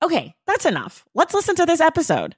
Okay, that's enough. Let's listen to this episode.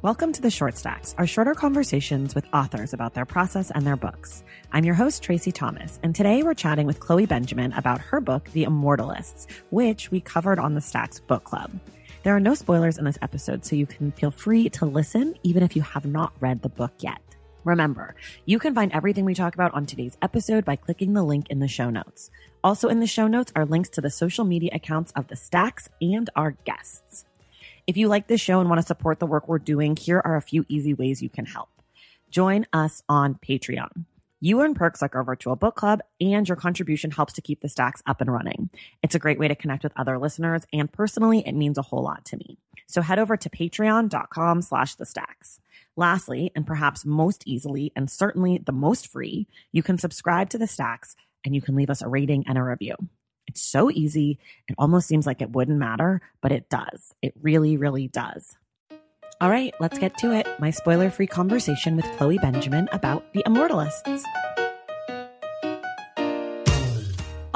Welcome to the Short Stacks, our shorter conversations with authors about their process and their books. I'm your host, Traci Thomas, and today we're chatting with Chloe Benjamin about her book, The Immortalists, which we covered on the Stacks Book Club. There are no spoilers in this episode, so you can feel free to listen even if you have not read the book yet. Remember, you can find everything we talk about on today's episode by clicking the link in the show notes. Also, in the show notes are links to the social media accounts of the stacks and our guests. If you like this show and want to support the work we're doing, here are a few easy ways you can help. Join us on Patreon. You earn perks like our virtual book club, and your contribution helps to keep the stacks up and running. It's a great way to connect with other listeners, and personally, it means a whole lot to me. So head over to patreon.com slash the stacks. Lastly, and perhaps most easily, and certainly the most free, you can subscribe to the stacks and you can leave us a rating and a review. It's so easy. It almost seems like it wouldn't matter, but it does. It really, really does. All right, let's get to it. My spoiler free conversation with Chloe Benjamin about the Immortalists.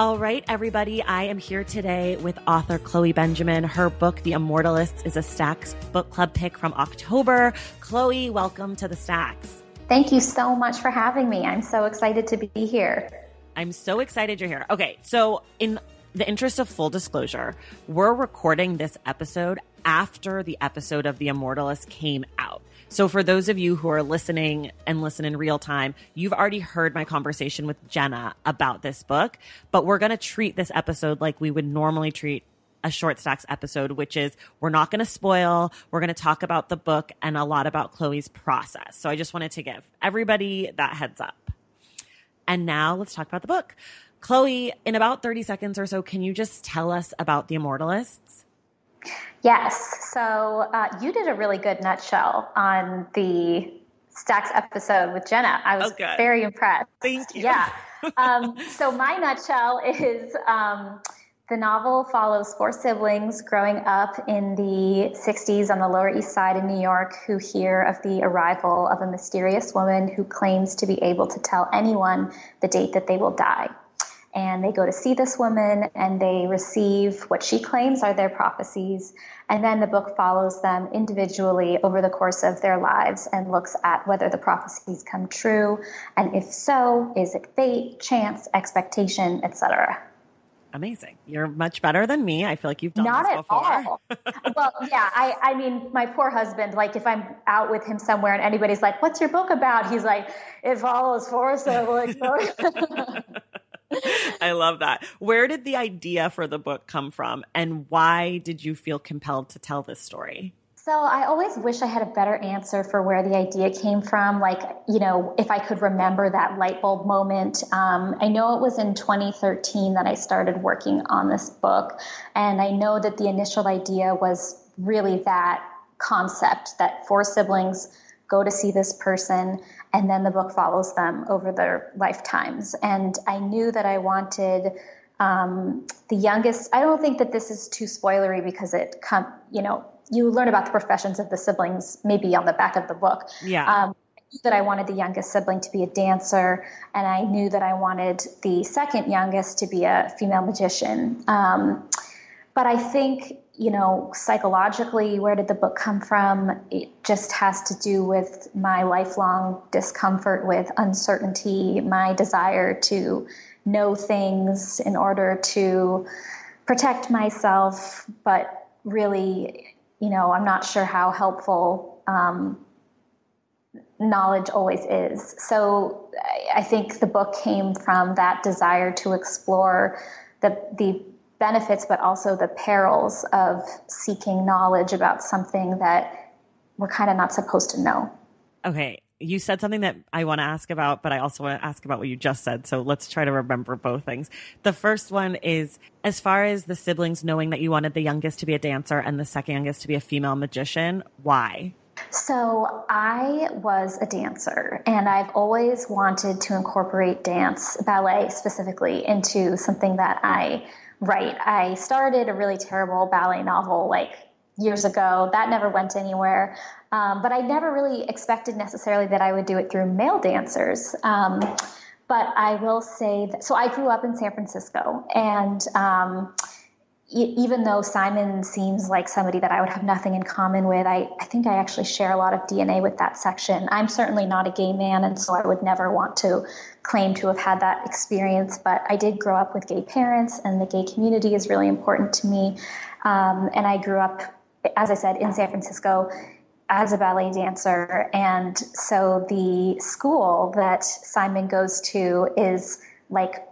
All right, everybody. I am here today with author Chloe Benjamin. Her book, The Immortalists, is a Stacks book club pick from October. Chloe, welcome to the Stacks. Thank you so much for having me. I'm so excited to be here. I'm so excited you're here. Okay, so in the interest of full disclosure, we're recording this episode after the episode of The Immortalist came out. So, for those of you who are listening and listen in real time, you've already heard my conversation with Jenna about this book, but we're going to treat this episode like we would normally treat a short stacks episode, which is we're not going to spoil. We're going to talk about the book and a lot about Chloe's process. So, I just wanted to give everybody that heads up. And now let's talk about the book. Chloe, in about 30 seconds or so, can you just tell us about the Immortalists? Yes. So uh, you did a really good nutshell on the Stacks episode with Jenna. I was oh, very impressed. Thank you. Yeah. Um, so my nutshell is um, the novel follows four siblings growing up in the 60s on the Lower East Side in New York who hear of the arrival of a mysterious woman who claims to be able to tell anyone the date that they will die and they go to see this woman and they receive what she claims are their prophecies. And then the book follows them individually over the course of their lives and looks at whether the prophecies come true. And if so, is it fate, chance, expectation, etc. Amazing. You're much better than me. I feel like you've done Not this at before. all. well, yeah, I, I mean, my poor husband, like if I'm out with him somewhere and anybody's like, what's your book about? He's like, it follows four siblings. I love that. Where did the idea for the book come from and why did you feel compelled to tell this story? So I always wish I had a better answer for where the idea came from. Like, you know, if I could remember that light bulb moment. Um, I know it was in 2013 that I started working on this book. And I know that the initial idea was really that concept that four siblings go to see this person and then the book follows them over their lifetimes. And I knew that I wanted um, the youngest. I don't think that this is too spoilery because it come, you know, you learn about the professions of the siblings maybe on the back of the book. Yeah. Um, that I wanted the youngest sibling to be a dancer, and I knew that I wanted the second youngest to be a female magician. Um, but I think you know, psychologically, where did the book come from? It just has to do with my lifelong discomfort with uncertainty, my desire to know things in order to protect myself, but really, you know, I'm not sure how helpful um, knowledge always is. So I think the book came from that desire to explore the the benefits, but also the perils of seeking knowledge about something that we're kind of not supposed to know. Okay. You said something that I want to ask about, but I also want to ask about what you just said. So let's try to remember both things. The first one is as far as the siblings knowing that you wanted the youngest to be a dancer and the second youngest to be a female magician, why? So, I was a dancer, and I've always wanted to incorporate dance, ballet specifically, into something that I write. I started a really terrible ballet novel like years ago. That never went anywhere. Um, but I never really expected necessarily that I would do it through male dancers. Um, but I will say that, so I grew up in San Francisco, and um, even though Simon seems like somebody that I would have nothing in common with, I, I think I actually share a lot of DNA with that section. I'm certainly not a gay man, and so I would never want to claim to have had that experience. But I did grow up with gay parents, and the gay community is really important to me. Um, and I grew up, as I said, in San Francisco as a ballet dancer. And so the school that Simon goes to is like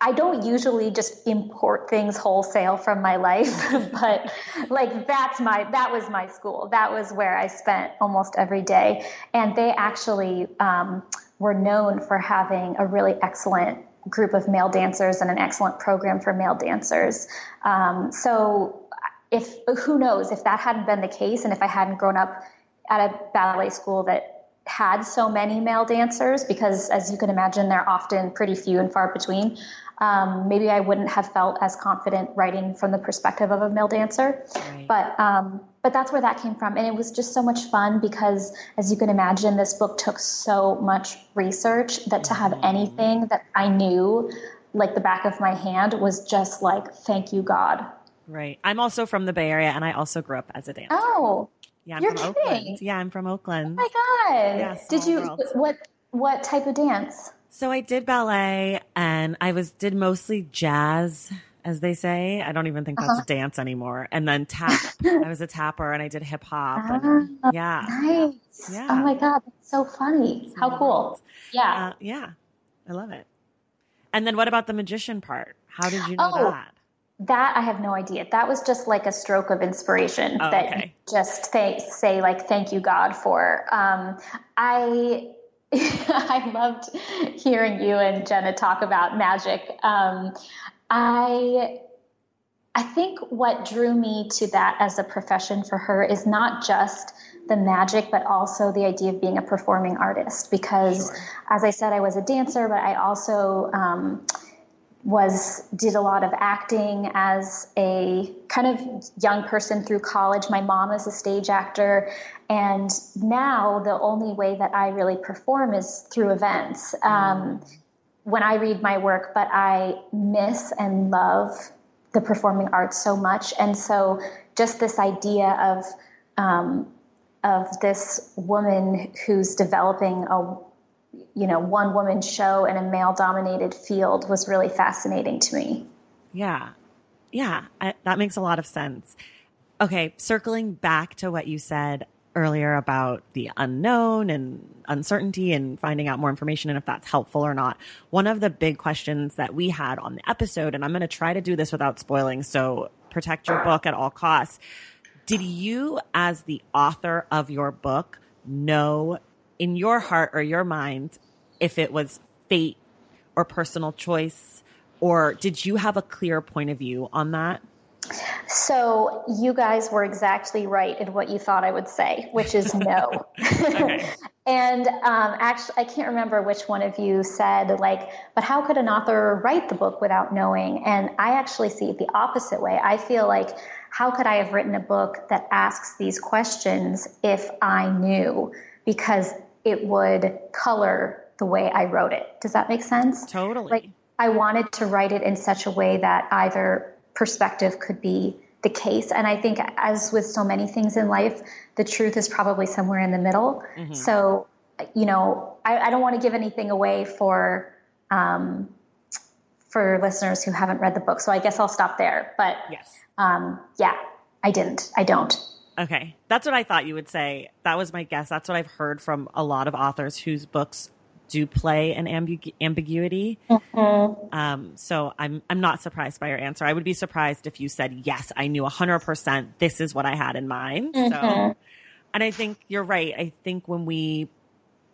I don't usually just import things wholesale from my life, but like that's my that was my school. That was where I spent almost every day, and they actually um, were known for having a really excellent group of male dancers and an excellent program for male dancers. Um, so, if who knows if that hadn't been the case, and if I hadn't grown up at a ballet school that had so many male dancers because as you can imagine they're often pretty few and far between um, maybe I wouldn't have felt as confident writing from the perspective of a male dancer. Right. But um, but that's where that came from, and it was just so much fun because, as you can imagine, this book took so much research that to have mm-hmm. anything that I knew like the back of my hand was just like, thank you, God. Right. I'm also from the Bay Area, and I also grew up as a dancer. Oh, yeah, I'm You're from kidding. Oakland. Yeah, I'm from Oakland. Oh my God! Yeah, Did you what what type of dance? So I did ballet and I was did mostly jazz, as they say. I don't even think that's uh-huh. a dance anymore. And then tap. I was a tapper and I did hip hop. Oh, yeah. Nice. Yeah. Oh my God. That's so funny. How cool. Yeah. Uh, yeah. I love it. And then what about the magician part? How did you know oh, that? That I have no idea. That was just like a stroke of inspiration oh, that okay. just say, say like, thank you God for. Um, I I loved hearing you and Jenna talk about magic. Um, I I think what drew me to that as a profession for her is not just the magic, but also the idea of being a performing artist. Because, sure. as I said, I was a dancer, but I also um, was did a lot of acting as a kind of young person through college. My mom is a stage actor, and now the only way that I really perform is through events. Um, when I read my work, but I miss and love the performing arts so much, and so just this idea of um, of this woman who's developing a you know one woman show in a male dominated field was really fascinating to me. Yeah. Yeah I, that makes a lot of sense. Okay circling back to what you said earlier about the unknown and uncertainty and finding out more information and if that's helpful or not one of the big questions that we had on the episode and i'm going to try to do this without spoiling so protect your book at all costs. Did you as the author of your book know in your heart or your mind if it was fate or personal choice or did you have a clear point of view on that so you guys were exactly right in what you thought I would say, which is no. and um, actually, I can't remember which one of you said like, but how could an author write the book without knowing? And I actually see it the opposite way. I feel like how could I have written a book that asks these questions if I knew? Because it would color the way I wrote it. Does that make sense? Totally. Like I wanted to write it in such a way that either perspective could be the case. And I think, as with so many things in life, the truth is probably somewhere in the middle. Mm-hmm. So, you know, I, I, don't want to give anything away for um, for listeners who haven't read the book. So I guess I'll stop there. But yes, um, yeah, I didn't. I don't. Okay, that's what I thought you would say. That was my guess. That's what I've heard from a lot of authors whose books do play an ambigu- ambiguity. Mm-hmm. Um, so I'm I'm not surprised by your answer. I would be surprised if you said yes. I knew 100. percent This is what I had in mind. Mm-hmm. So, and I think you're right. I think when we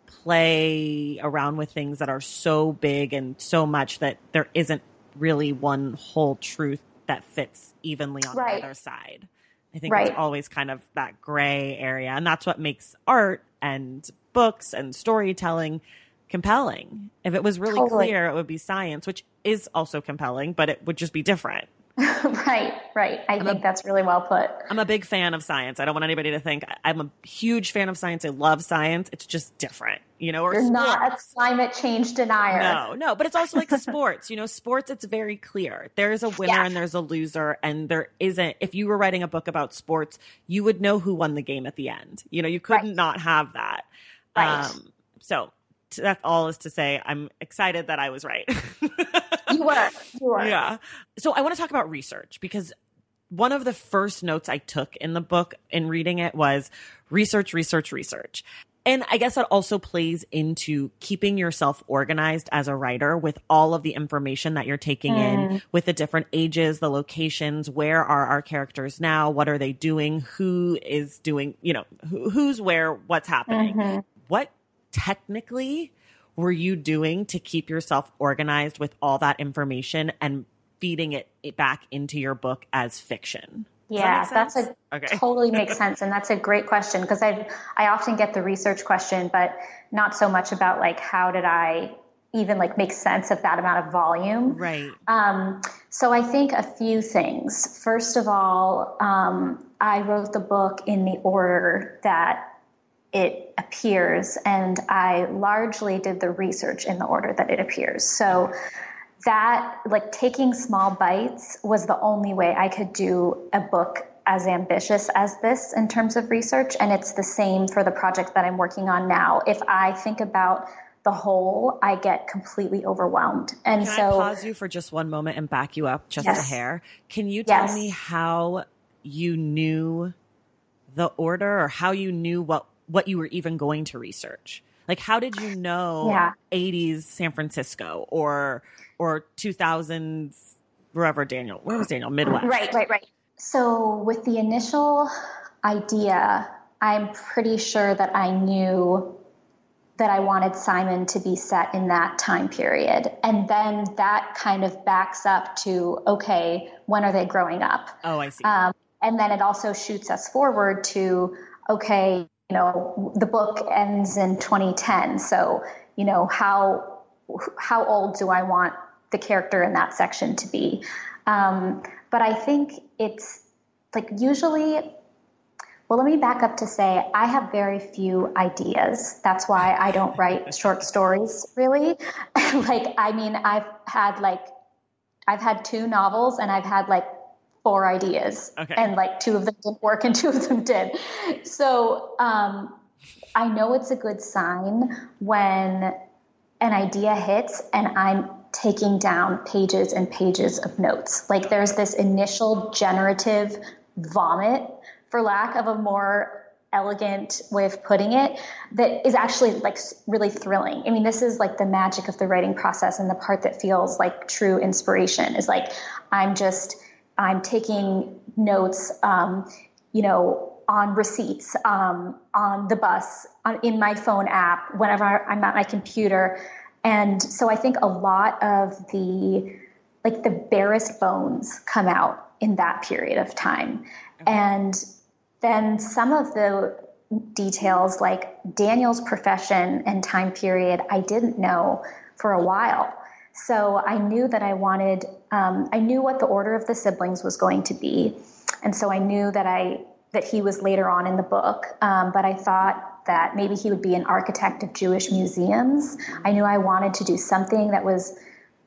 play around with things that are so big and so much that there isn't really one whole truth that fits evenly on right. the other side. I think right. it's always kind of that gray area. And that's what makes art and books and storytelling compelling. If it was really totally. clear, it would be science, which is also compelling, but it would just be different. right, right. I I'm think a, that's really well put. I'm a big fan of science. I don't want anybody to think I'm a huge fan of science. I love science. It's just different, you know. Or You're sports. not a climate change denier. No, no. But it's also like sports. You know, sports. It's very clear. There's a winner yeah. and there's a loser, and there isn't. If you were writing a book about sports, you would know who won the game at the end. You know, you couldn't right. not have that. Right. Um, so that all is to say, I'm excited that I was right. you were. You were. Yeah. So I want to talk about research because one of the first notes I took in the book in reading it was research, research, research. And I guess that also plays into keeping yourself organized as a writer with all of the information that you're taking mm. in with the different ages, the locations, where are our characters now? What are they doing? Who is doing, you know, who, who's where, what's happening? Mm-hmm. What technically were you doing to keep yourself organized with all that information and feeding it, it back into your book as fiction? yeah, that that's a okay. totally makes sense, and that's a great question because I I often get the research question, but not so much about like how did I even like make sense of that amount of volume. Right. Um, so I think a few things. First of all, um, I wrote the book in the order that it appears, and I largely did the research in the order that it appears. So that, like taking small bites, was the only way I could do a book as ambitious as this in terms of research. And it's the same for the project that I'm working on now. If I think about the whole, I get completely overwhelmed. And Can so, I pause you for just one moment and back you up just yes. a hair? Can you tell yes. me how you knew the order or how you knew what what you were even going to research. Like, how did you know yeah. 80s San Francisco or or 2000s wherever Daniel? Where was Daniel? Midwest. Right, right, right. So with the initial idea, I'm pretty sure that I knew that I wanted Simon to be set in that time period. And then that kind of backs up to okay, when are they growing up? Oh, I see. Um, and then it also shoots us forward to okay, know, the book ends in 2010. So, you know, how how old do I want the character in that section to be? Um, but I think it's like usually. Well, let me back up to say I have very few ideas. That's why I don't write short stories, really. like, I mean, I've had like, I've had two novels and I've had like four ideas okay. and like two of them didn't work and two of them did so um, i know it's a good sign when an idea hits and i'm taking down pages and pages of notes like there's this initial generative vomit for lack of a more elegant way of putting it that is actually like really thrilling. I mean, this is like the magic of the writing process and the part that feels like true inspiration is like I'm just I'm taking notes, um, you know, on receipts, um, on the bus, on, in my phone app, whenever I'm at my computer. And so I think a lot of the, like the barest bones come out in that period of time. And then some of the details, like Daniel's profession and time period, I didn't know for a while. So I knew that I wanted, um, I knew what the order of the siblings was going to be. And so I knew that I, that he was later on in the book. Um, but I thought that maybe he would be an architect of Jewish museums. I knew I wanted to do something that was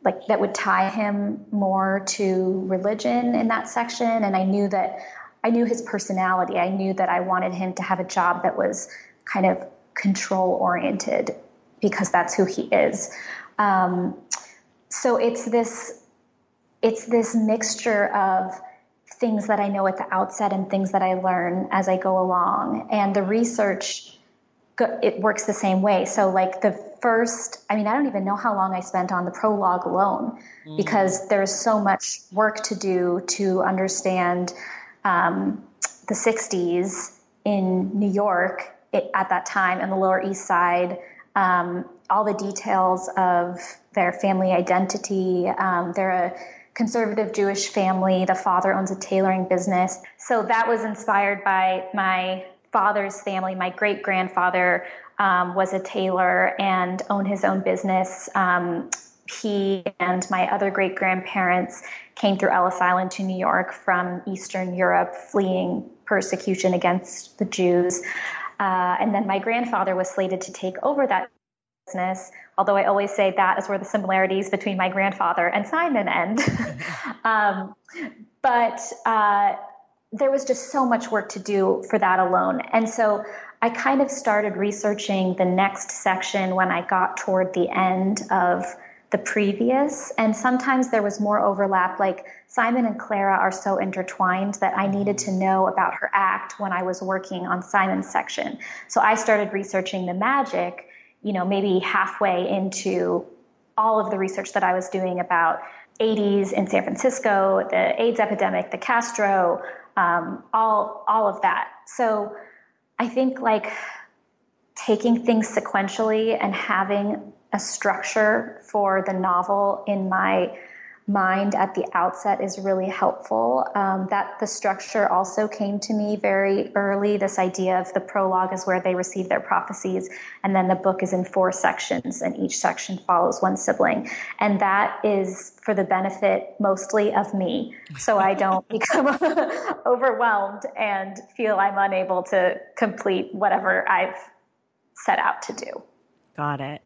like that would tie him more to religion in that section and I knew that I knew his personality. I knew that I wanted him to have a job that was kind of control oriented because that's who he is. Um, so it's this it's this mixture of things that I know at the outset and things that I learn as I go along. And the research it works the same way. So like the first, I mean, I don't even know how long I spent on the prologue alone mm. because there's so much work to do to understand um, the 60s in New York it, at that time and the Lower East Side, um, all the details of their family identity. Um, they're a conservative Jewish family. The father owns a tailoring business. So that was inspired by my father's family. My great grandfather um, was a tailor and owned his own business. Um, he and my other great grandparents came through Ellis Island to New York from Eastern Europe, fleeing persecution against the Jews. Uh, and then my grandfather was slated to take over that business, although I always say that is where the similarities between my grandfather and Simon end. um, but uh, there was just so much work to do for that alone. And so I kind of started researching the next section when I got toward the end of the previous. And sometimes there was more overlap. Like Simon and Clara are so intertwined that I needed to know about her act when I was working on Simon's section. So I started researching the magic, you know, maybe halfway into all of the research that I was doing about 80s in San Francisco, the AIDS epidemic, the Castro, um, all all of that. So I think like taking things sequentially and having a structure for the novel in my mind at the outset is really helpful. Um, that the structure also came to me very early. This idea of the prologue is where they receive their prophecies, and then the book is in four sections, and each section follows one sibling. And that is for the benefit mostly of me, so I don't become overwhelmed and feel I'm unable to complete whatever I've set out to do. Got it.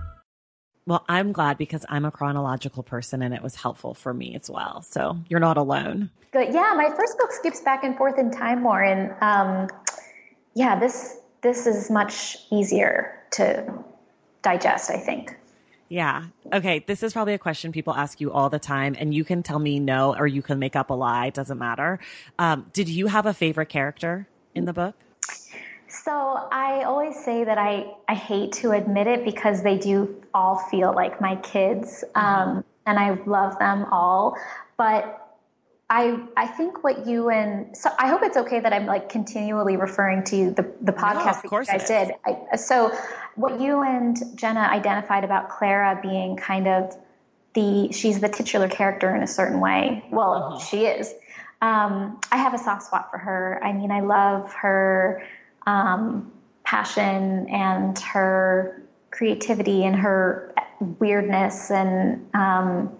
Well, I'm glad because I'm a chronological person and it was helpful for me as well. So you're not alone. Good. Yeah, my first book skips back and forth in time more, and um, yeah, this this is much easier to digest. I think. Yeah. Okay. This is probably a question people ask you all the time, and you can tell me no or you can make up a lie. It doesn't matter. Um, did you have a favorite character in the book? So I always say that I, I hate to admit it because they do all feel like my kids, um, mm-hmm. and I love them all. But I I think what you and so I hope it's okay that I'm like continually referring to the the podcast no, that you guys did. I, so what you and Jenna identified about Clara being kind of the she's the titular character in a certain way. Well, uh-huh. she is. Um, I have a soft spot for her. I mean, I love her um, passion and her creativity and her weirdness and um,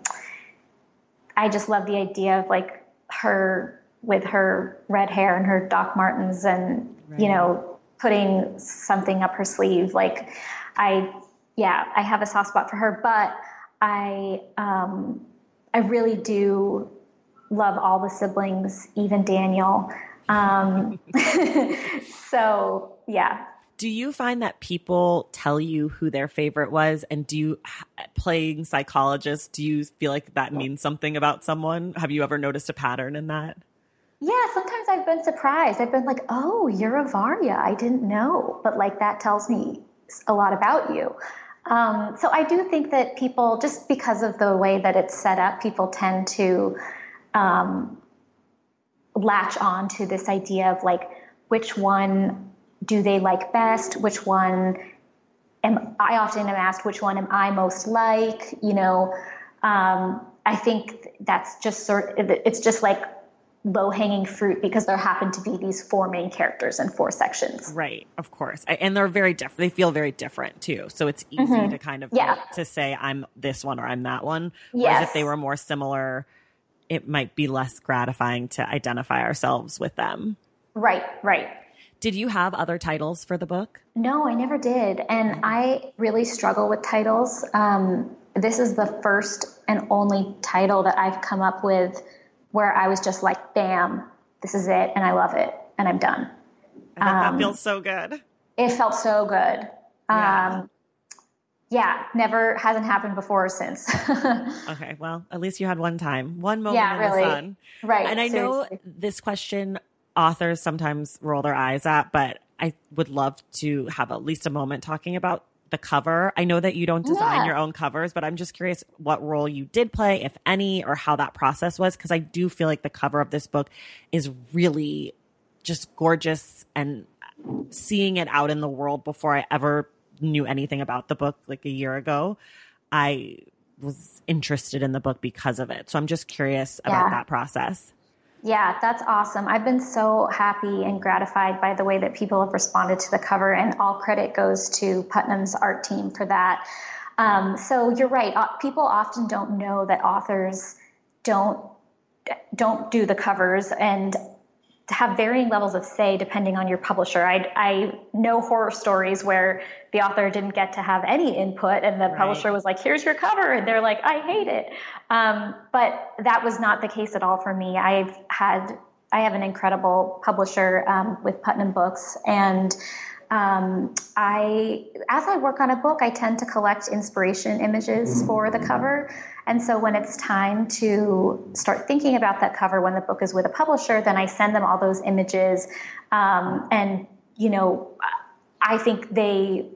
I just love the idea of like her with her red hair and her Doc Martens and right. you know putting something up her sleeve like I yeah I have a soft spot for her but I um, I really do love all the siblings even Daniel um, so yeah. Do you find that people tell you who their favorite was, and do you playing psychologist? Do you feel like that means something about someone? Have you ever noticed a pattern in that? Yeah, sometimes I've been surprised. I've been like, "Oh, you're a Varya. I didn't know," but like that tells me a lot about you. Um, so I do think that people, just because of the way that it's set up, people tend to um, latch on to this idea of like which one do they like best which one am i often am asked which one am i most like you know um, i think that's just sort of, it's just like low hanging fruit because there happen to be these four main characters in four sections. Right, of course. And they're very different. They feel very different too. So it's easy mm-hmm. to kind of yeah. to say I'm this one or I'm that one. Whereas if they were more similar, it might be less gratifying to identify ourselves with them. Right, right. Did you have other titles for the book? No, I never did. And I really struggle with titles. Um, this is the first and only title that I've come up with where I was just like, bam, this is it, and I love it, and I'm done. Um, that feels so good. It felt so good. Yeah. Um, yeah, never hasn't happened before or since. okay, well, at least you had one time, one moment yeah, in really. the sun. Right. And I seriously. know this question authors sometimes roll their eyes at, but I would love to have at least a moment talking about the cover. I know that you don't design yeah. your own covers, but I'm just curious what role you did play, if any, or how that process was, because I do feel like the cover of this book is really just gorgeous and seeing it out in the world before I ever knew anything about the book like a year ago, I was interested in the book because of it. So I'm just curious about that process. Yeah, that's awesome. I've been so happy and gratified by the way that people have responded to the cover, and all credit goes to Putnam's art team for that. Um, so you're right. People often don't know that authors don't don't do the covers, and have varying levels of say depending on your publisher. I, I know horror stories where the author didn't get to have any input and the right. publisher was like, here's your cover. And they're like, I hate it. Um, but that was not the case at all for me. I've had, I have an incredible publisher um, with Putnam Books and um, I, as I work on a book, I tend to collect inspiration images for the cover. And so when it's time to start thinking about that cover when the book is with a publisher, then I send them all those images. Um, and, you know, I think they,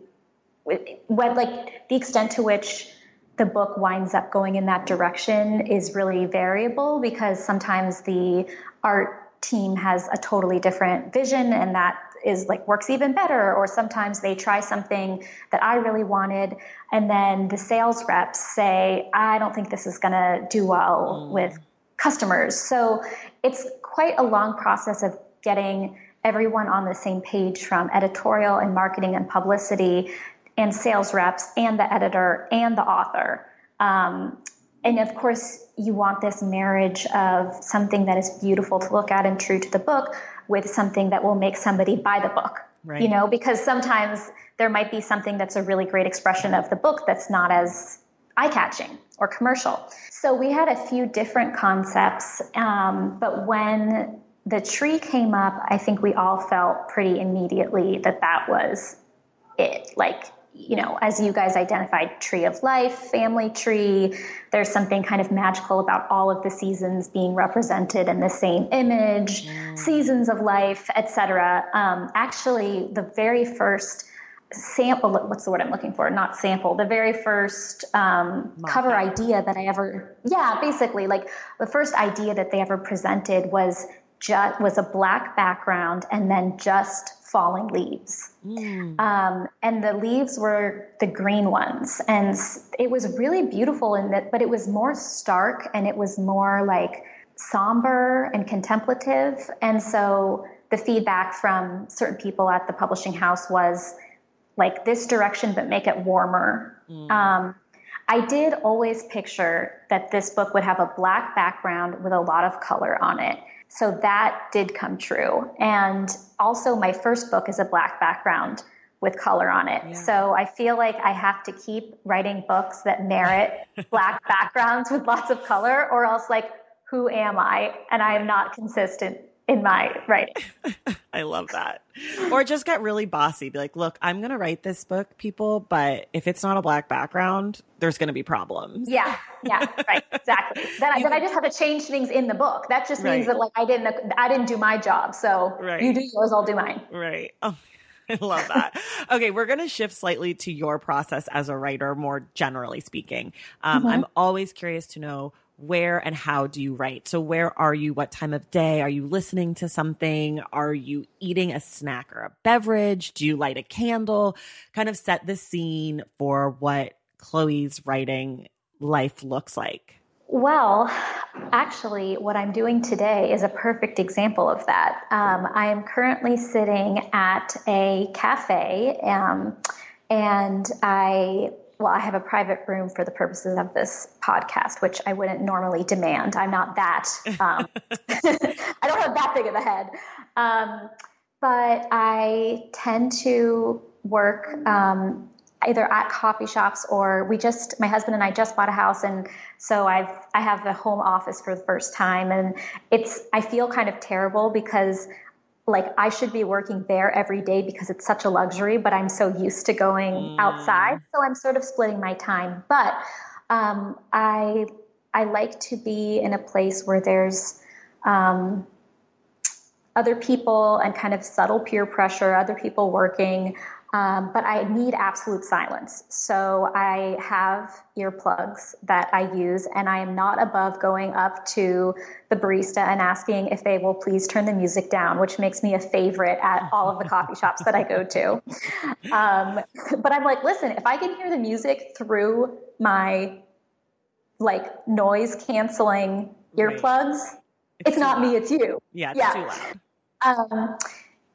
what, like the extent to which the book winds up going in that direction is really variable because sometimes the art team has a totally different vision and that is like works even better or sometimes they try something that I really wanted and then the sales reps say I don't think this is going to do well mm. with customers. So it's quite a long process of getting everyone on the same page from editorial and marketing and publicity and sales reps and the editor and the author. Um, and of course, you want this marriage of something that is beautiful to look at and true to the book with something that will make somebody buy the book. Right. You know, because sometimes there might be something that's a really great expression of the book that's not as eye catching or commercial. So we had a few different concepts, um, but when the tree came up, I think we all felt pretty immediately that that was it. Like, you know, as you guys identified, tree of life, family tree, there's something kind of magical about all of the seasons being represented in the same image, mm. seasons of life, etc. Um, actually, the very first sample what's the word i'm looking for not sample the very first um, cover idea that i ever yeah basically like the first idea that they ever presented was just was a black background and then just falling leaves. Mm. Um, and the leaves were the green ones. And it was really beautiful in that, but it was more stark and it was more like somber and contemplative. And so the feedback from certain people at the publishing house was like this direction, but make it warmer. Mm. Um, I did always picture that this book would have a black background with a lot of color on it. So that did come true. And also, my first book is a black background with color on it. Yeah. So I feel like I have to keep writing books that merit black backgrounds with lots of color, or else, like, who am I? And I am not consistent in my writing. I love that. Or just get really bossy. Be like, look, I'm going to write this book, people, but if it's not a black background, there's going to be problems. Yeah. Yeah. Right. Exactly. then, I, then I just have to change things in the book. That just means right. that like I didn't, I didn't do my job. So right. you do yours, I'll do mine. Right. Oh. I love that. okay, we're going to shift slightly to your process as a writer, more generally speaking. Um, mm-hmm. I'm always curious to know where and how do you write? So, where are you? What time of day? Are you listening to something? Are you eating a snack or a beverage? Do you light a candle? Kind of set the scene for what Chloe's writing life looks like. Well, actually, what I'm doing today is a perfect example of that. Um, I am currently sitting at a cafe, um, and I well, I have a private room for the purposes of this podcast, which I wouldn't normally demand. I'm not that, um, I don't have that big of a head. Um, but I tend to work um, either at coffee shops or we just, my husband and I just bought a house. And so I've, I have the home office for the first time. And it's, I feel kind of terrible because like I should be working there every day because it's such a luxury, but I'm so used to going mm. outside. So I'm sort of splitting my time. But um, I I like to be in a place where there's um, other people and kind of subtle peer pressure, other people working. Um, but I need absolute silence. So I have earplugs that I use, and I am not above going up to the barista and asking if they will please turn the music down, which makes me a favorite at all of the coffee shops that I go to. Um, but I'm like, listen, if I can hear the music through my like noise canceling earplugs, right. it's, it's not loud. me, it's you. Yeah, it's yeah. too loud. Um,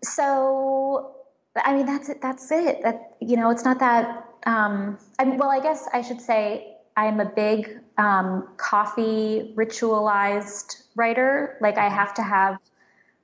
so I mean, that's it. That's it. That you know, it's not that. Um, I mean, well, I guess I should say I'm a big um, coffee ritualized writer. Like I have to have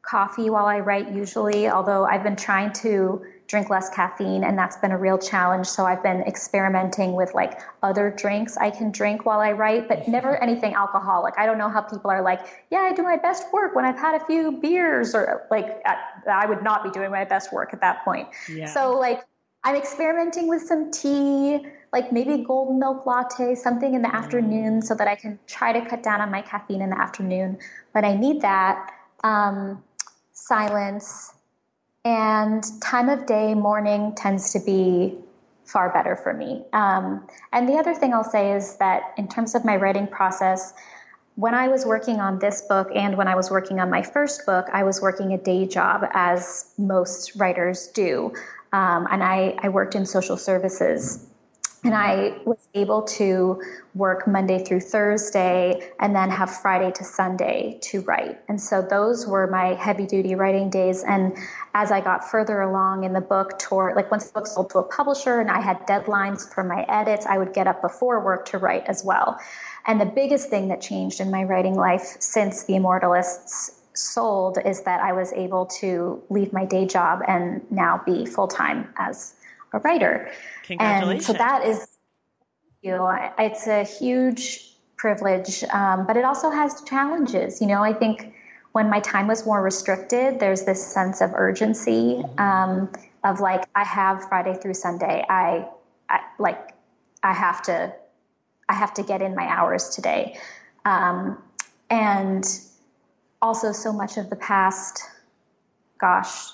coffee while I write usually. Although I've been trying to drink less caffeine and that's been a real challenge. So i've been experimenting with like other drinks i can drink while i write but never anything alcoholic. I don't know how people are like yeah i do my best work when i've had a few beers or like i would not be doing my best work at that point. Yeah. so like i'm experimenting with some tea like maybe golden milk latte something in the mm. afternoon so that i can try to cut down on my caffeine in the afternoon. But i need that um, silence and time of day, morning tends to be far better for me. Um, and the other thing I'll say is that in terms of my writing process, when I was working on this book and when I was working on my first book, I was working a day job, as most writers do. Um, and I, I worked in social services. And I was able to work Monday through Thursday and then have Friday to Sunday to write. And so those were my heavy duty writing days. And as I got further along in the book, toward like once the book sold to a publisher and I had deadlines for my edits, I would get up before work to write as well. And the biggest thing that changed in my writing life since The Immortalists sold is that I was able to leave my day job and now be full time as a writer. Congratulations. And so that is, you know, it's a huge privilege, um, but it also has challenges. You know, I think when my time was more restricted, there's this sense of urgency mm-hmm. um, of like, I have Friday through Sunday. I, I like, I have to I have to get in my hours today. Um, and also, so much of the past, gosh,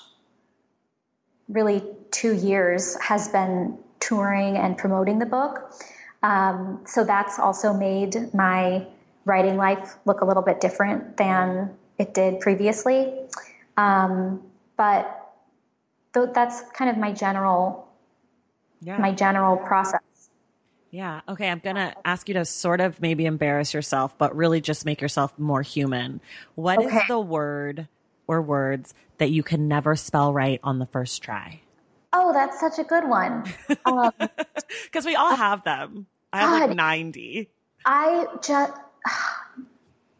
really two years has been touring and promoting the book. Um, so that's also made my writing life look a little bit different than it did previously. Um, but th- that's kind of my general, yeah. my general process. Yeah. Okay. I'm going to ask you to sort of maybe embarrass yourself, but really just make yourself more human. What okay. is the word or words that you can never spell right on the first try? Oh, that's such a good one. Because um, we all have them. I have God, like 90. I just.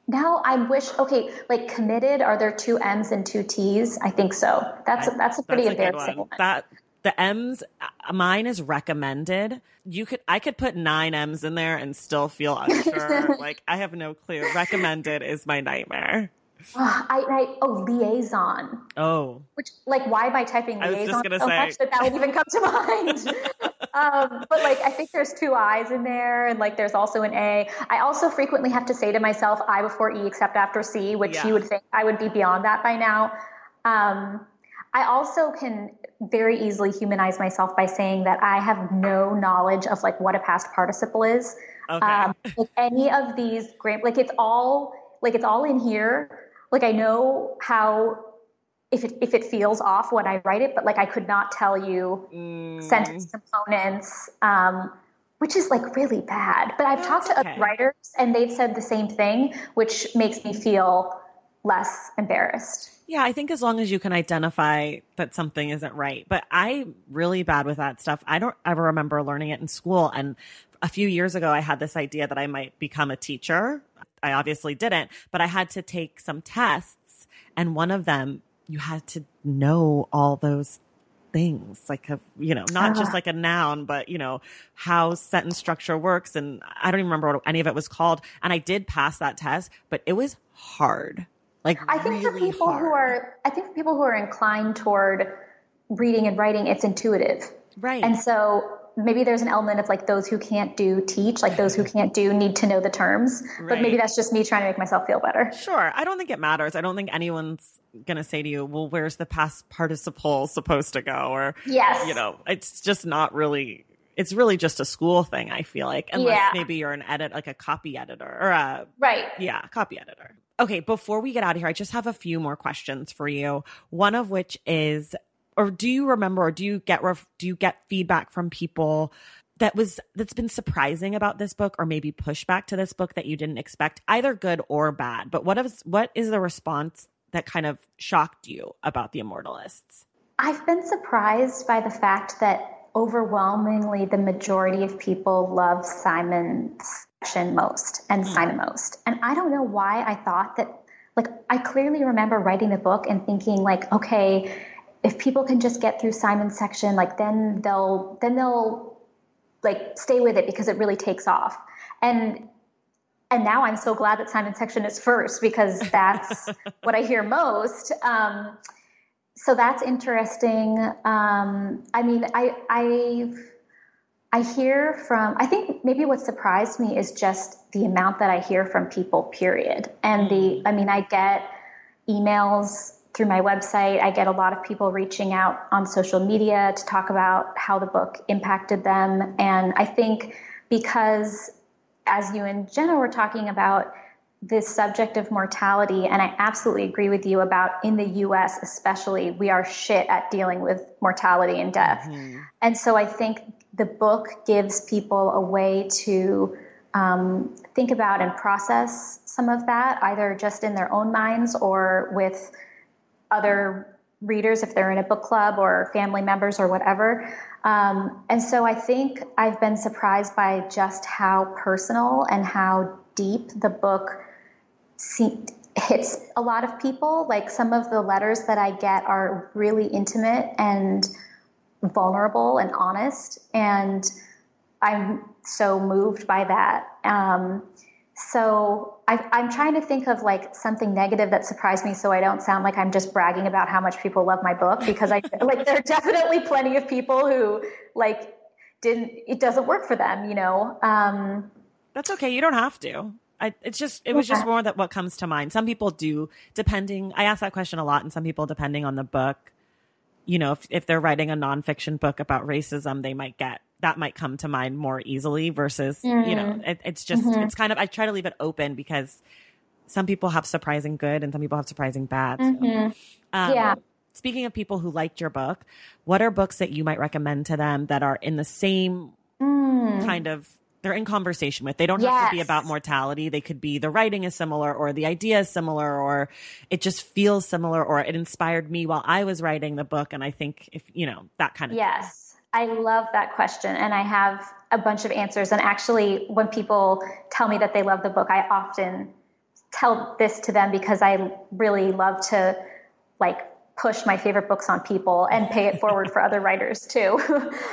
Now I wish okay, like committed. Are there two M's and two T's? I think so. That's I, that's a pretty that's a embarrassing one. one. That the M's, uh, mine is recommended. You could, I could put nine M's in there and still feel unsure. like I have no clue. Recommended is my nightmare. Uh, I, I, oh liaison. Oh, which like why by typing liaison? I was just gonna so say much that that would even come to mind. um, but like I think there's two I's in there, and like there's also an A. I also frequently have to say to myself I before E except after C, which yeah. you would think I would be beyond that by now. Um, I also can very easily humanize myself by saying that I have no knowledge of like what a past participle is. Okay. Um, like any of these like it's all like it's all in here. Like I know how if it if it feels off when I write it, but like I could not tell you mm. sentence components. Um, which is like really bad. But I've That's talked to okay. other writers and they've said the same thing, which makes me feel less embarrassed. Yeah, I think as long as you can identify that something isn't right. But I'm really bad with that stuff. I don't ever remember learning it in school. And a few years ago, I had this idea that I might become a teacher. I obviously didn't, but I had to take some tests. And one of them, you had to know all those things like a, you know not just ah. like a noun but you know how sentence structure works and i don't even remember what any of it was called and i did pass that test but it was hard like I think really for people hard. who are I think for people who are inclined toward reading and writing, it's intuitive. Right. And so maybe there's an element of like those who can't do teach, like those who can't do need to know the terms. Right. But maybe that's just me trying to make myself feel better. Sure. I don't think it matters. I don't think anyone's going to say to you, well, where's the past participle supposed to go? Or, yes. you know, it's just not really, it's really just a school thing, I feel like, unless yeah. maybe you're an edit, like a copy editor or a, right. Yeah, copy editor. Okay, before we get out of here, I just have a few more questions for you. One of which is or do you remember or do you get ref, do you get feedback from people that was that's been surprising about this book or maybe pushback to this book that you didn't expect either good or bad but what is what is the response that kind of shocked you about the immortalists i've been surprised by the fact that overwhelmingly the majority of people love simon's section most and mm. Simon most. And I don't know why I thought that like I clearly remember writing the book and thinking like, okay, if people can just get through Simon's section, like then they'll then they'll like stay with it because it really takes off. And and now I'm so glad that Simon's section is first because that's what I hear most. Um, so that's interesting. Um, I mean, I I've I hear from, I think maybe what surprised me is just the amount that I hear from people, period. And the, mm. I mean, I get emails through my website. I get a lot of people reaching out on social media to talk about how the book impacted them. And I think because, as you and Jenna were talking about, the subject of mortality, and I absolutely agree with you about in the US, especially, we are shit at dealing with mortality and death. Mm-hmm. And so I think the book gives people a way to um, think about and process some of that, either just in their own minds or with other readers if they're in a book club or family members or whatever. Um, and so I think I've been surprised by just how personal and how deep the book hits a lot of people. Like some of the letters that I get are really intimate and vulnerable and honest. And I'm so moved by that. Um, so I, I'm trying to think of like something negative that surprised me, so I don't sound like I'm just bragging about how much people love my book. Because I like there are definitely plenty of people who like didn't. It doesn't work for them, you know. Um, That's okay. You don't have to. I, it's just it was just more that what comes to mind. Some people do, depending. I ask that question a lot, and some people, depending on the book, you know, if if they're writing a nonfiction book about racism, they might get that might come to mind more easily versus mm. you know, mm. it, it's just mm-hmm. it's kind of I try to leave it open because some people have surprising good and some people have surprising bad. Mm-hmm. So, um, yeah. Speaking of people who liked your book, what are books that you might recommend to them that are in the same mm. kind of they're in conversation with. They don't yes. have to be about mortality. They could be the writing is similar or the idea is similar or it just feels similar or it inspired me while I was writing the book. And I think if, you know, that kind of Yes. Thing. I love that question. And I have a bunch of answers. And actually, when people tell me that they love the book, I often tell this to them because I really love to like push my favorite books on people and pay it forward for other writers too.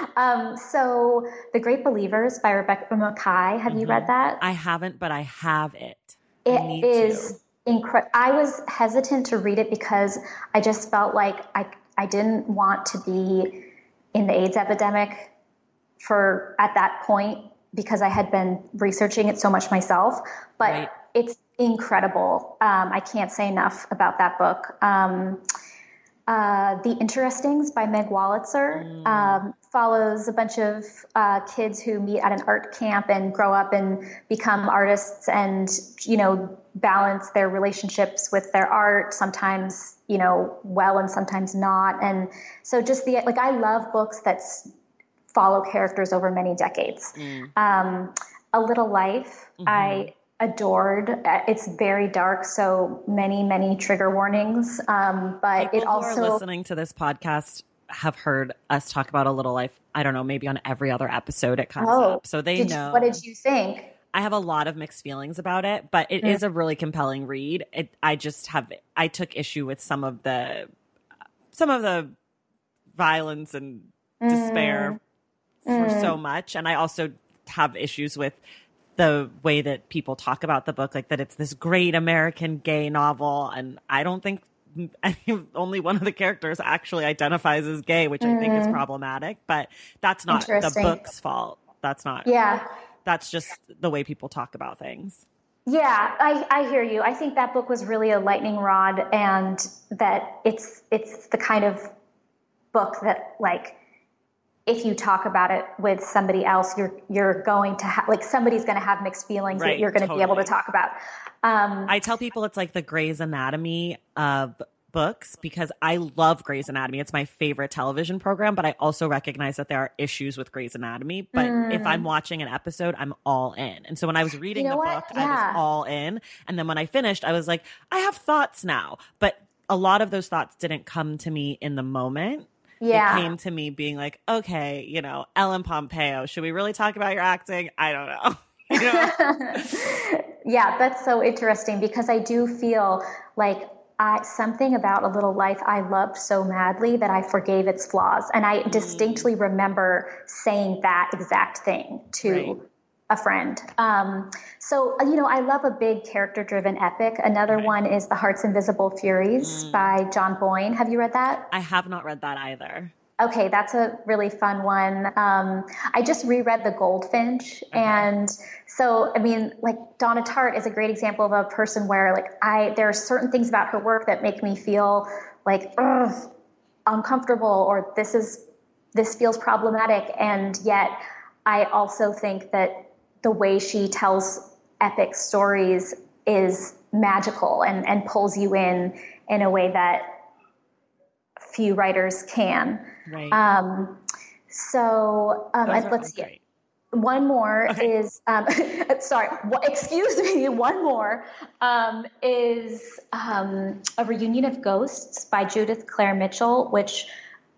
um, so, The Great Believers by Rebecca Makkai. Have mm-hmm. you read mm-hmm. that? I haven't, but I have it. It is incredible. I was hesitant to read it because I just felt like I, I didn't want to be in the AIDS epidemic for at that point because I had been researching it so much myself. But right. it's incredible. Um, I can't say enough about that book. Um, uh, the Interestings by Meg Wolitzer mm. um, follows a bunch of uh, kids who meet at an art camp and grow up and become artists and, you know, balance their relationships with their art, sometimes, you know, well and sometimes not. And so just the, like, I love books that follow characters over many decades. Mm. Um, a Little Life, mm-hmm. I adored. Uh, it's very dark, so many, many trigger warnings. Um, but People it also who are listening to this podcast have heard us talk about a little life. I don't know, maybe on every other episode it comes oh, up, so they know. You, what did you think? I have a lot of mixed feelings about it, but it mm. is a really compelling read. It, I just have I took issue with some of the some of the violence and despair mm. for mm. so much, and I also have issues with the way that people talk about the book, like that it's this great American gay novel. And I don't think only one of the characters actually identifies as gay, which. I think is mm. problematic, but that's not the book's fault. That's not. Yeah. That's just the way people talk about things. Yeah, I, I hear you. I think that book was really a lightning rod and that it's it's the kind of book that like if you talk about it with somebody else, you're you're going to have like somebody's going to have mixed feelings right, that you're going to totally. be able to talk about. Um, I tell people it's like the Grey's Anatomy of books because I love Grey's Anatomy. It's my favorite television program, but I also recognize that there are issues with Grey's Anatomy. But mm. if I'm mm. watching an episode, I'm all in. And so when I was reading you know the what? book, yeah. I was all in. And then when I finished, I was like, I have thoughts now. But a lot of those thoughts didn't come to me in the moment yeah. it came to me being like, okay, you know, Ellen Pompeo, should we really talk about your acting? I don't know. You know? yeah, that's so interesting because I do feel like I, something about a little life I loved so madly that I forgave its flaws. And I mm. distinctly remember saying that exact thing to right a friend. Um, so, you know, I love a big character driven epic. Another right. one is The Heart's Invisible Furies mm. by John Boyne. Have you read that? I have not read that either. Okay, that's a really fun one. Um, I just reread The Goldfinch. Okay. And so, I mean, like Donna Tartt is a great example of a person where, like, I, there are certain things about her work that make me feel like, uncomfortable or this is, this feels problematic. And yet, I also think that the way she tells epic stories is magical and, and pulls you in in a way that few writers can. Right. Um, so um, let's see. great. One more Okay. is um, sorry. Excuse me. One more um, is um, a reunion of ghosts by Judith Claire Mitchell, which,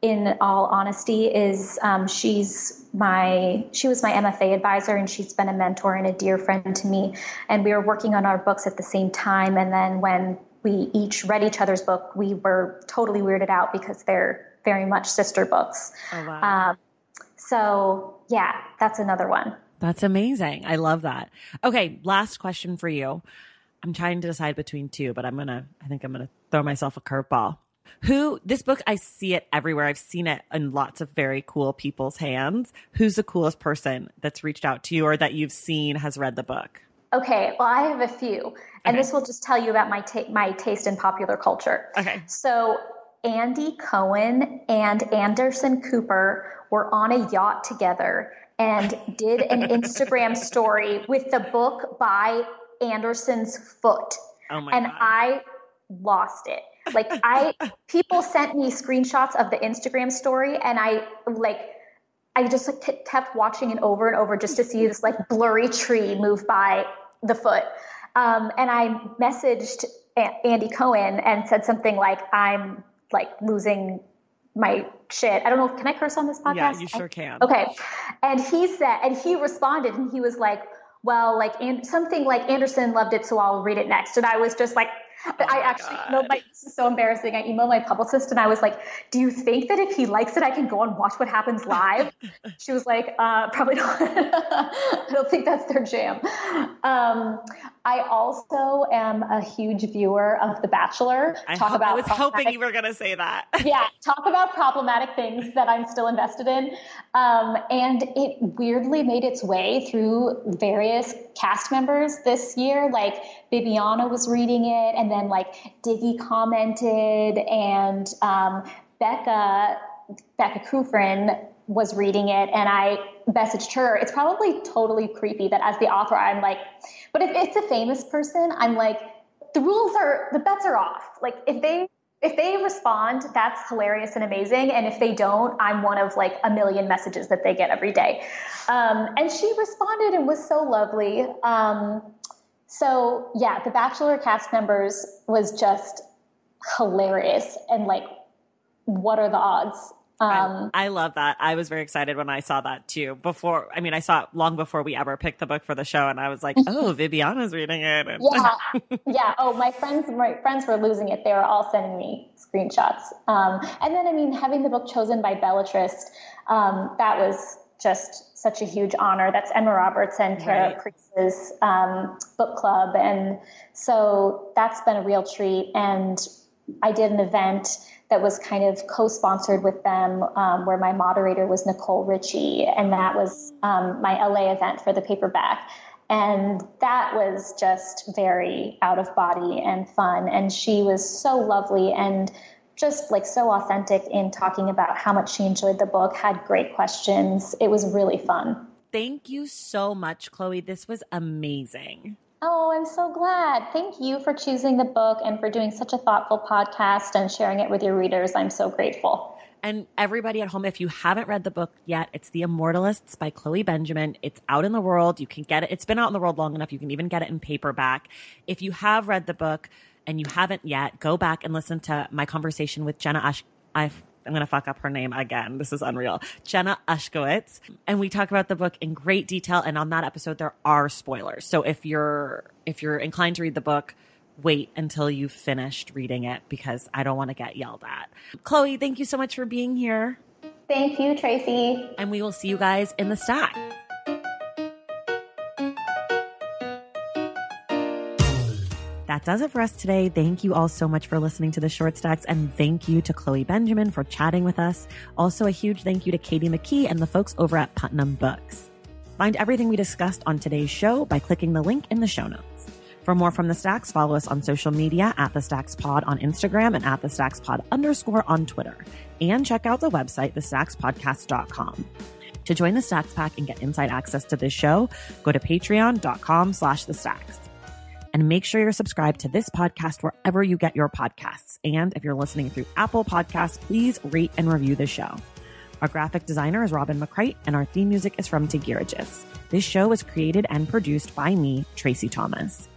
in all honesty, is um, she's my she was my MFA advisor and she's been a mentor and a dear friend to me. And we were working on our books at the same time. And then when we each read each other's book, we were totally weirded out because they're very much sister books. Oh, wow. Um, so yeah, that's another one. That's amazing. I love that. Okay, last question for you. I'm trying to decide between two, but I'm gonna. I think I'm gonna throw myself a curveball. Who this book? I see it everywhere. I've seen it in lots of very cool people's hands. Who's the coolest person that's reached out to you or that you've seen has read the book? Okay, well, I have a few, and this will just tell you about my ta- my taste in popular culture. Okay. So Andy Cohen and Anderson Cooper were on a yacht together and did an Instagram story with the book by Anderson's foot. Oh my and god. I lost it. Like I people sent me screenshots of the Instagram story and I like I just like, kept watching it over and over just to see this like blurry tree move by the foot. Um, and I messaged A- Andy Cohen and said something like, "I'm like losing my shit." I don't know. Can I curse on this podcast? yeah, you I- sure can. Okay. And he said, and he responded, and he was like, well, like, and something like Anderson loved it, so I'll read it next. And I was just like, I Oh my actually, emailed my, this is so embarrassing. I emailed my publicist and I was like, do you think that if he likes it, I can go and watch what happens live? she was like, uh, probably not. I don't think that's their jam. Um, I also am a huge viewer of The Bachelor. I, Talk ho- about I was hoping you were gonna say that. yeah, talk about problematic things that I'm still invested in. Um, and it weirdly made its way through various cast members this year. Like Bibiana was reading it, and then like Diggy commented, and um, Becca, Becca Kufrin was reading it, and I messaged her. It's probably totally creepy that as the author, I'm like, but if it's a famous person, I'm like, the rules are, the bets are off. Like if they if they respond, that's hilarious and amazing. And if they don't, I'm one of like a million messages that they get every day. Um, and she responded and was so lovely. Um, so yeah, the Bachelor cast members was just hilarious and like, what are the odds? Um, I, I love that. I was very excited when I saw that too. Before, I mean, I saw it long before we ever picked the book for the show, and I was like, "Oh, Bibiana's reading it." And yeah, yeah. Oh, my friends, my friends were losing it. They were all sending me screenshots. Um, and then, I mean, having the book chosen by Belletrist, um, that was just such a huge honor. That's Emma Roberts and Karah Right. Preiss's um, book club, and so that's been a real treat. And I did an event that was kind of co-sponsored with them, um, where my moderator was Nicole Richie, and that was um, my LA event for the paperback. And that was just very out of body and fun. And she was so lovely and just like so authentic in talking about how much she enjoyed the book, had great questions. It was really fun. Thank you so much, Chloe. This was amazing. Oh, I'm so glad. Thank you for choosing the book and for doing such a thoughtful podcast and sharing it with your readers. I'm so grateful. And everybody at home, if you haven't read the book yet, it's The Immortalists by Chloe Benjamin. It's out in the world. You can get it. It's been out in the world long enough. You can even get it in paperback. If you have read the book and you haven't yet, go back and listen to my conversation with Jenna Ash. I've, I'm going to fuck up her name again. This is unreal. Jenna Ushkowitz. And we talk about the book in great detail. And on that episode, there are spoilers. So if you're, if you're inclined to read the book, wait until you've finished reading it because I don't want to get yelled at. Chloe, thank you so much for being here. Thank you, Traci. And we will see you guys in the stack. That does it for us today. Thank you all so much for listening to the short stacks and thank you to Chloe Benjamin for chatting with us. Also a huge thank you to Katie McKee and the folks over at Putnam Books. Find everything we discussed on today's show by clicking the link in the show notes. For more from the Stacks, follow us on social media at the Stacks Pod on Instagram and at the Stacks Pod underscore on Twitter. And check out the website, thestackspodcast.com. To join the Stacks Pack and get inside access to this show, go to patreon.com slash the stacks. And make sure you're subscribed to this podcast wherever you get your podcasts. And if you're listening through Apple Podcasts, please rate and review the show. Our graphic designer is Robin McCrite, and our theme music is from Tagirijus. This show was created and produced by me, Traci Thomas.